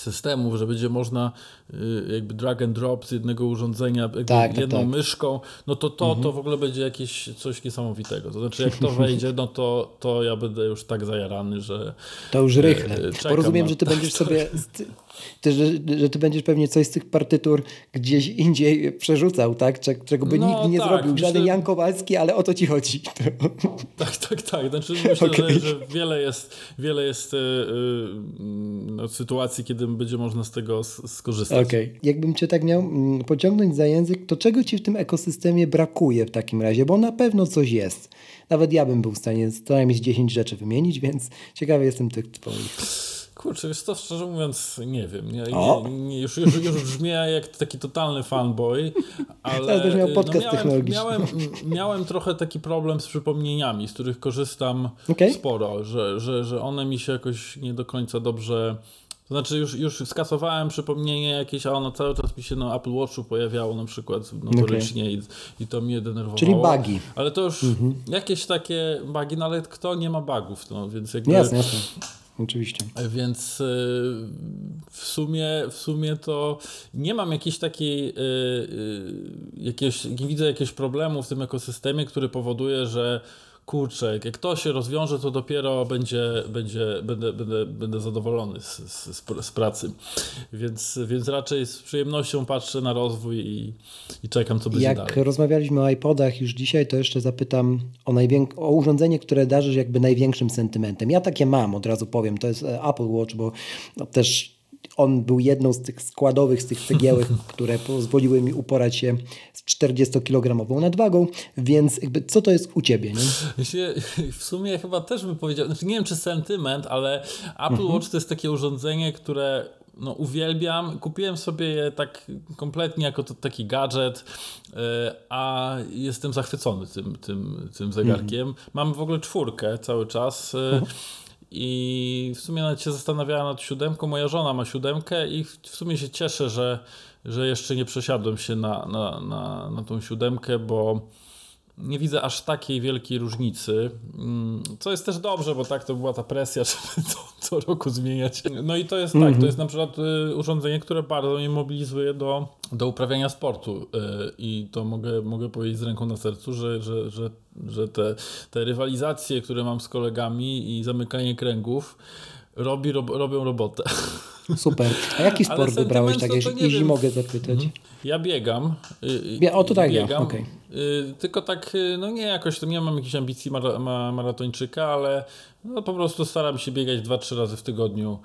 systemów, że będzie można y, jakby drag and drop z jednego urządzenia tak, tak, jedną tak. myszką, no to to, mhm. to w ogóle będzie jakieś coś niesamowitego. To znaczy jak to wejdzie, no to, to ja będę już tak zajarany, że To już rychle. Bo rozumiem, że ty będziesz sobie ty, że, że ty będziesz pewnie coś z tych partytur gdzieś indziej przerzucał, tak? Czego by no, nikt nie tak, zrobił. Myślę... Żaden Jan Kowalski, ale o to ci chodzi. Tak, tak, tak. Znaczy myślę, okay. że, że, wiele jest, wiele jest yy, no, sytuacji, kiedy będzie można z tego skorzystać. Okej. Okay. Jakbym cię tak miał mm, pociągnąć za język, to czego ci w tym ekosystemie brakuje w takim razie? Bo na pewno coś jest. Nawet ja bym był w stanie co najmniej 10 rzeczy wymienić, więc ciekawy jestem tych twoich. Kurczę, wiesz to szczerze mówiąc, nie wiem. Nie, nie, nie, już, już, już jak taki totalny fanboy, ale Teraz miał podcast no, miałem, miałem, miałem, trochę taki problem z przypomnieniami, z których korzystam okay. sporo, że, że, że one mi się jakoś nie do końca dobrze... To znaczy już, już skasowałem przypomnienie jakieś, a ono cały czas mi się na Apple Watchu pojawiało na przykład notorycznie okay. i, i to mnie denerwowało. Czyli bugi. Ale to już mhm. jakieś takie bugi, no ale kto nie ma bugów, no więc jakby... Jasne, jasne oczywiście. Więc w sumie, w sumie to nie mam jakiejś takiej, jakiegoś, nie widzę jakiegoś problemu w tym ekosystemie, który powoduje, że kurczę, jak to się rozwiąże, to dopiero będzie, będzie, będę, będę, będę zadowolony z, z, z pracy. Więc, więc raczej z przyjemnością patrzę na rozwój i, i czekam, co będzie jak dalej. Jak rozmawialiśmy o iPodach już dzisiaj, to jeszcze zapytam o, najwięk- o urządzenie, które darzysz jakby największym sentymentem. Ja takie mam, od razu powiem. To jest e, Apple Watch, bo no, też on był jedną z tych składowych, z tych cegiełek, które pozwoliły mi uporać się z 40-kilogramową nadwagą, więc jakby co to jest u Ciebie? Nie? W sumie chyba też bym powiedział, znaczy nie wiem czy sentyment, ale Apple mhm. Watch to jest takie urządzenie, które no, uwielbiam. Kupiłem sobie je tak kompletnie jako to, taki gadżet, e, a jestem zachwycony tym, tym, tym zegarkiem. Mhm. Mam w ogóle czwórkę cały czas. Mhm. I w sumie nawet się zastanawiałem nad siódemką. Moja żona ma siódemkę i w sumie się cieszę, że, że jeszcze nie przesiadłem się na, na, na, na tą siódemkę, bo nie widzę aż takiej wielkiej różnicy, mm, co jest też dobrze, bo tak to była ta presja, żeby to co roku zmieniać. No i to jest tak, to jest na przykład y, urządzenie, które bardzo mnie mobilizuje do, do uprawiania sportu. Y, i to mogę, mogę powiedzieć z ręką na sercu, że, że, że, że te, te rywalizacje, które mam z kolegami i zamykanie kręgów robi, rob, robią robotę. Super. A jaki sport wybrałeś, tak jeśli mogę zapytać? Mhm. Ja biegam. Y, o, to tak biegam. Okay. Tylko tak, no nie jakoś, nie mam jakichś ambicji maratończyka, ale no po prostu staram się biegać 2-3 razy w tygodniu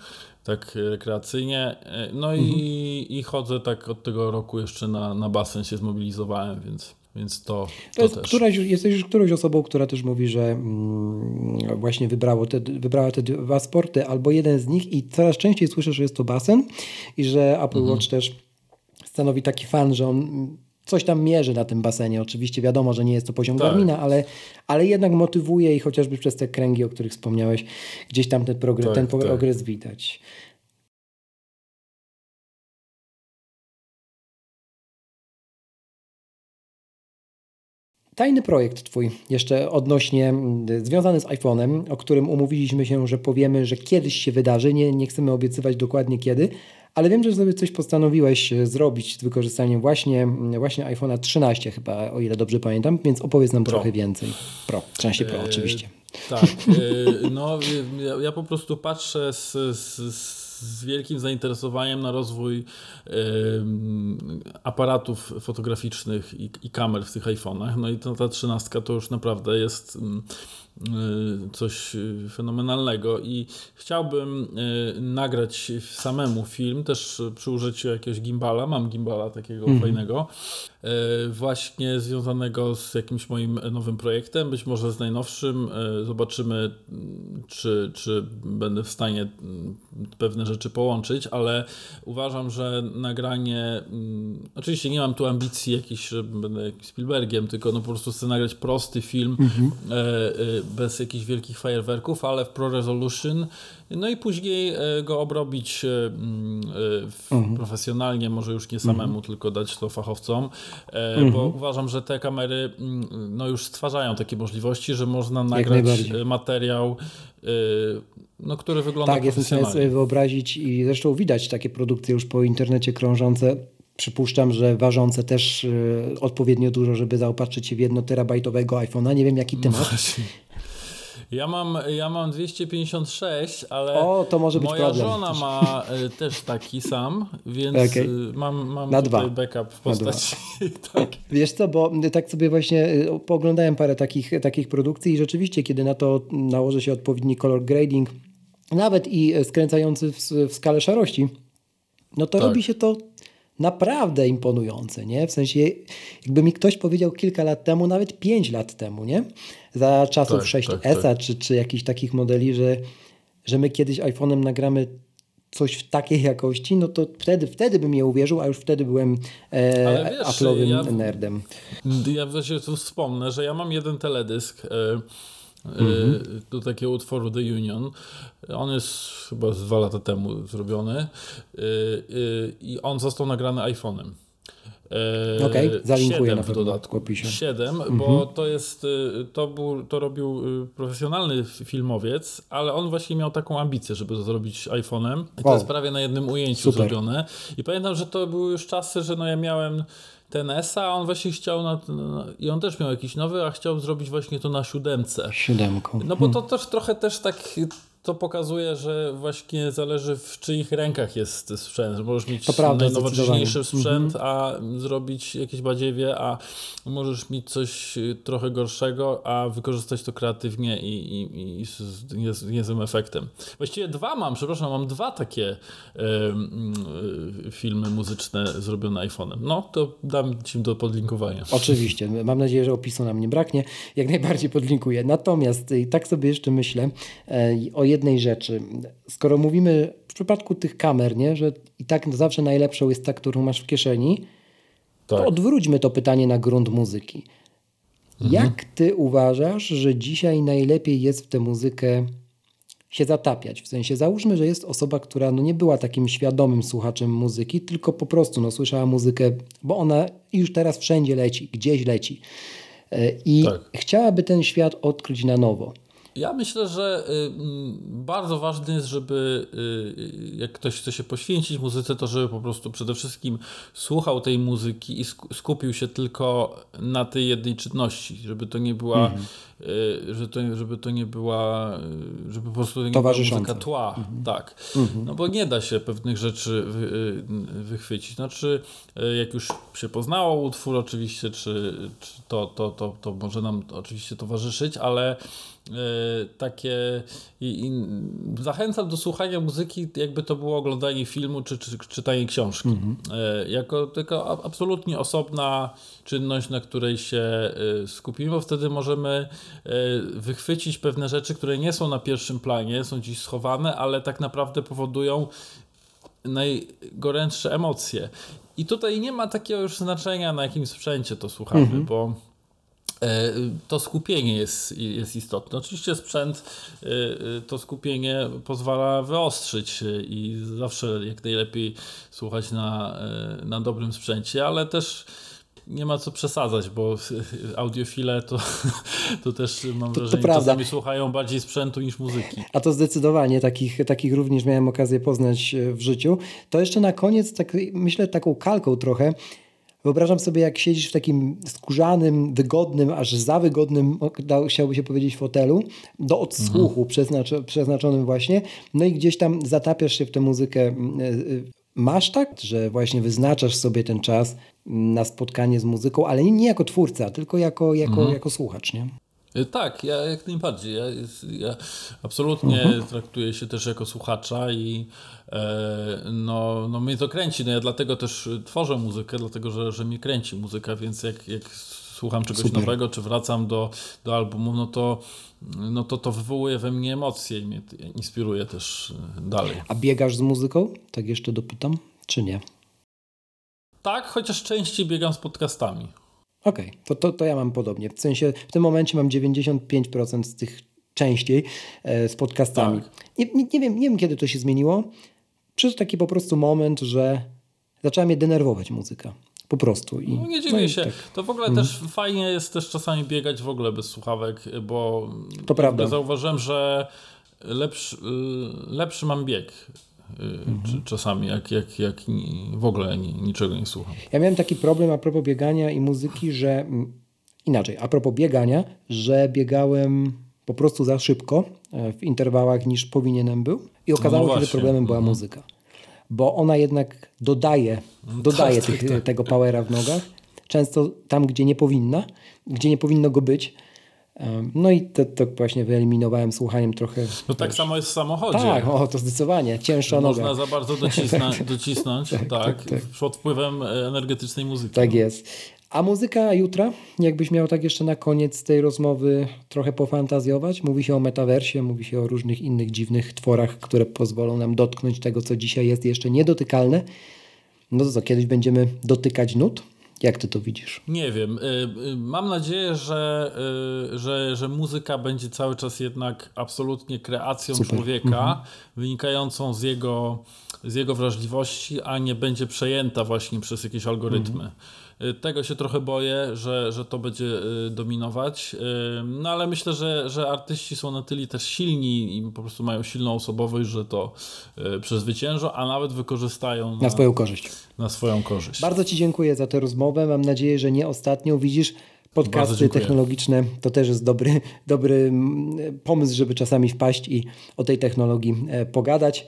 tak rekreacyjnie. No mhm. i, i chodzę tak od tego roku jeszcze na, na basen się zmobilizowałem, więc więc to, to, to też. Któraś, jesteś już którąś osobą, która też mówi, że mm, właśnie wybrało te, wybrała te dwa sporty albo jeden z nich i coraz częściej słyszę, że jest to basen i że Apple mhm. Watch też stanowi taki fan, że on coś tam mierzy na tym basenie. Oczywiście wiadomo, że nie jest to poziom tak. Garmina, ale, ale jednak motywuje i chociażby przez te kręgi, o których wspomniałeś, gdzieś tam ten progres, tak, ten progres tak. widać. Tajny projekt Twój, jeszcze odnośnie, mm, związany z iPhone'em, o którym umówiliśmy się, że powiemy, że kiedyś się wydarzy. Nie, nie chcemy obiecywać dokładnie kiedy, ale wiem, że sobie coś postanowiłeś e, zrobić z wykorzystaniem właśnie, mm, właśnie iPhone'a 13 chyba, o ile dobrze pamiętam, więc opowiedz nam Pro. trochę więcej. Pro, 13 Pro e, oczywiście. Tak, e, no ja, ja, po prostu patrzę z, z, z z wielkim zainteresowaniem na rozwój aparatów fotograficznych i, i, kamer w tych iPhone'ach. No i to, ta trzynastka to już naprawdę jest coś fenomenalnego i chciałbym y, nagrać samemu film, też przy użyciu jakiegoś gimbala, mam gimbala takiego mm fajnego, y, właśnie związanego z jakimś moim nowym projektem, być może z najnowszym. Zobaczymy, czy, czy będę w stanie pewne rzeczy połączyć, ale uważam, że nagranie, oczywiście nie mam tu ambicji jakichś, że będę jakimś Spielbergiem, tylko no po prostu chcę nagrać prosty film, mm -hmm bez jakichś wielkich fajerwerków, ale w Pro Resolution. No i później e, go obrobić e, mm, e, mhm. profesjonalnie, może już nie samemu, mhm. tylko dać to fachowcom, mhm. bo uważam, że te kamery mm, no już stwarzają takie możliwości, że można nagrać materiał no, który wygląda Tak, jestem w stanie sobie wyobrazić i zresztą widać takie produkcje już po internecie krążące Przypuszczam, że ważące też odpowiednio dużo, żeby zaopatrzyć się w jedno terabajtowego iPhone'a. Nie wiem, jaki ty masz. Ja mam, ja mam 256, ale o, to może być moja problem. żona ma y, też taki sam, więc okay. mam, mam Na tutaj dwa. backup w postaci. tak. Wiesz co, bo tak sobie właśnie poglądałem parę takich, takich produkcji i rzeczywiście, kiedy na to nałoży się odpowiedni color grading, nawet i skręcający w, w skalę szarości, no to tak. robi się to naprawdę imponujące, nie? W sensie, jakby mi ktoś powiedział kilka lat temu, nawet pięć lat temu, nie? Za czasów tak, 6S tak, tak. Czy, czy jakichś takich modeli, że, że my kiedyś iPhone'em nagramy coś w takiej jakości, no to wtedy, wtedy bym je uwierzył, a już wtedy byłem e, Apple'owym ja, nerdem. Ja właśnie tu wspomnę, że ja mam jeden teledysk e, mhm. do takiego utworu The Union. On jest chyba z dwa lata temu zrobiony y, y, i on został nagrany iPhone'em. Okej, okay, zalinkuję na w dodatku. Opisie. 7, mhm. bo to jest, y, to, był, to robił y, profesjonalny filmowiec, ale on właśnie miał taką ambicję, żeby to zrobić iPhone'em. I to o, jest prawie na jednym ujęciu super. zrobione. I pamiętam, że to były już czasy, że no ja miałem ten ESA, a on właśnie chciał na, na, i on też miał jakiś nowy, a chciał zrobić właśnie to na siódemce. Siódemką. No bo to hmm. też trochę też tak to pokazuje, że właśnie zależy w czyich rękach jest sprzęt. Możesz mieć prawda, najnowocześniejszy sprzęt, mhm. a zrobić jakieś badziewie, a możesz mieć coś trochę gorszego, a wykorzystać to kreatywnie i, i, i z niezłym efektem. Właściwie dwa mam, przepraszam, mam dwa takie y, filmy muzyczne zrobione iPhone'em. No, to dam Ci do podlinkowania. Oczywiście. Mam nadzieję, że opisu nam nie braknie. Jak najbardziej podlinkuję. Natomiast y, tak sobie jeszcze myślę e, o jednej rzeczy. Skoro mówimy w przypadku tych kamer, nie, że i tak zawsze najlepszą jest ta, którą masz w kieszeni, tak. to odwróćmy to pytanie na grunt muzyki. Mhm. Jak ty uważasz, że dzisiaj najlepiej jest w tę muzykę się zatapiać? W sensie załóżmy, że jest osoba, która no nie była takim świadomym słuchaczem muzyki, tylko po prostu no, słyszała muzykę, bo ona już teraz wszędzie leci, gdzieś leci. E, I tak. chciałaby ten świat odkryć na nowo. Ja myślę, że y, mm, bardzo ważne jest, żeby y, jak ktoś chce się poświęcić muzyce, to żeby po prostu przede wszystkim słuchał tej muzyki i skupił się tylko na tej jednej czynności, żeby to nie była, mhm. Y, że to, żeby to nie była, żeby po prostu nie była muzyka tła. Mhm. Tak. Mhm. No bo nie da się pewnych rzeczy wy, wychwycić. Znaczy, jak już się poznało utwór oczywiście, czy, czy to, to, to, to może nam oczywiście towarzyszyć, ale takie i, i zachęcam do słuchania muzyki, jakby to było oglądanie filmu czy, czy czytanie książki. Mhm. E, jako tylko absolutnie osobna czynność, na której się e, skupimy, bo wtedy możemy wychwycić pewne rzeczy, które nie są na pierwszym planie, są gdzieś schowane, ale tak naprawdę powodują najgorętsze emocje. I tutaj nie ma takiego już znaczenia, na jakim sprzęcie to słuchamy, mhm. bo E, to skupienie jest, jest istotne. Oczywiście sprzęt, e, e, to skupienie pozwala wyostrzyć i zawsze jak najlepiej słuchać na, na dobrym sprzęcie, ale też nie ma co przesadzać, bo audiofile to, to też mam to, wrażenie, to czasami słuchają bardziej sprzętu niż muzyki. A to zdecydowanie, takich, takich również miałem okazję poznać w życiu. To jeszcze na koniec, tak, myślę taką kalką trochę, Wyobrażam sobie, jak siedzisz w takim skórzanym, wygodnym, aż za wygodnym, chciałby się powiedzieć, fotelu, do odsłuchu mhm. przeznaczonym właśnie, no i gdzieś tam zatapiasz się w tę muzykę. E, e, masz tak, że właśnie wyznaczasz sobie ten czas na spotkanie z muzyką, ale nie jako twórca, tylko jako, jako, mhm. jako słuchacz, nie? E, tak, ja jak najbardziej. Ja, ja absolutnie mhm. traktuję się też jako słuchacza i e, no, no mnie to kręci. No ja dlatego też tworzę muzykę, dlatego że, że mnie kręci muzyka, więc jak, jak słucham czegoś Super. nowego, czy wracam do, do albumu, no to, no to to wywołuje we mnie emocje i mnie inspiruje też e, dalej. A biegasz z muzyką? Tak jeszcze dopytam, czy nie? Tak, chociaż częściej biegam z podcastami. Okej, okay, to, to, to ja mam podobnie. W sensie w tym momencie mam 95% z tych częściej e, z podcastami. Tak. Nie, nie, nie, wiem, nie wiem, kiedy to się zmieniło. Przyszedł taki po prostu moment, że zaczęła mnie denerwować muzyka. Po prostu. I, no nie dziwię no się. Tak. To w ogóle hmm. też fajnie jest też czasami biegać w ogóle bez słuchawek, bo to prawda. zauważyłem, że lepszy, lepszy mam bieg mhm. czasami, jak, jak, jak w ogóle niczego nie słucham. Ja miałem taki problem a propos biegania i muzyki, że inaczej, a propos biegania, że biegałem po prostu za szybko e, w interwałach niż powinienem był i okazało no się, że problemem była mhm. muzyka. Bo ona jednak dodaje, no dodaje tak, tych, tak, tak. tego powera w nogach. Często tam, gdzie nie powinna, gdzie nie powinno go być. No i to, to, właśnie wyeliminowałem słuchaniem trochę. No tak samo jest w samochodzie. Tak, o, to zdecydowanie. Cięższa Można noga. za bardzo docisnąć, tak. docisnąć tak, tak, tak, pod wpływem energetycznej muzyki. Tak jest. A muzyka jutra, jakbyś miał tak jeszcze na koniec tej rozmowy trochę pofantazjować, mówi się o metaversie, mówi się o różnych innych dziwnych tworach, które pozwolą nam dotknąć tego, co dzisiaj jest jeszcze niedotykalne. No to co, kiedyś będziemy dotykać nut? Jak ty to widzisz? Nie wiem. Y, y, mam nadzieję, że, y, że, że muzyka będzie cały czas jednak absolutnie kreacją Super. człowieka, mhm. wynikającą z jego, z jego wrażliwości, a nie będzie przejęta właśnie przez jakieś algorytmy. Mhm. Y, tego się trochę boję, że, że to będzie y, dominować. Y, no ale myślę, że, że artyści są na tyle też silni i po prostu mają silną osobowość, że to przezwyciężą, a nawet wykorzystają na, na swoją korzyść. Na swoją korzyść. Bardzo Ci dziękuję za tę rozmowę. Mam nadzieję, że nie ostatnią. Widzisz, podcasty technologiczne to też jest dobry, dobry mm, pomysł, żeby czasami wpaść i o tej technologii e, pogadać.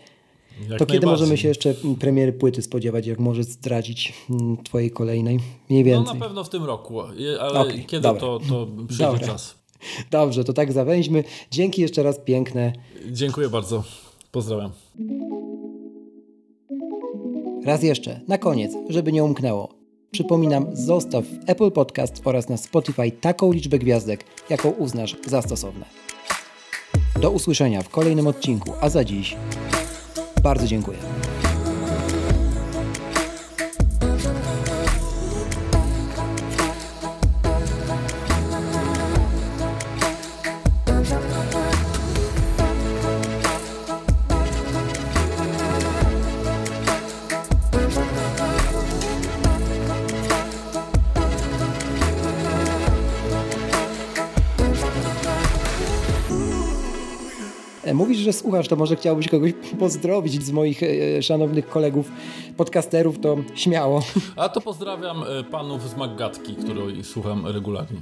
Jak to kiedy możemy się jeszcze premiery płyty spodziewać, jak możesz zdradzić mm, twojej kolejnej? Mniej więcej. No na pewno w tym roku, ale okay, kiedy dobra. to, to przyjdzie dobra. czas. Dobrze, to tak zawęźmy. Dzięki jeszcze raz piękne. Dziękuję bardzo. Pozdrawiam. Raz jeszcze, na koniec, żeby nie umknęło. Przypominam, zostaw w Apple Podcast oraz na Spotify taką liczbę gwiazdek, jaką uznasz za stosowne. Do usłyszenia w kolejnym odcinku, a za dziś bardzo dziękuję. Że słuchasz, to może chciałbyś kogoś pozdrowić z moich e, szanownych kolegów podcasterów, to śmiało. A to pozdrawiam e, panów z Maggatki, której słucham regularnie.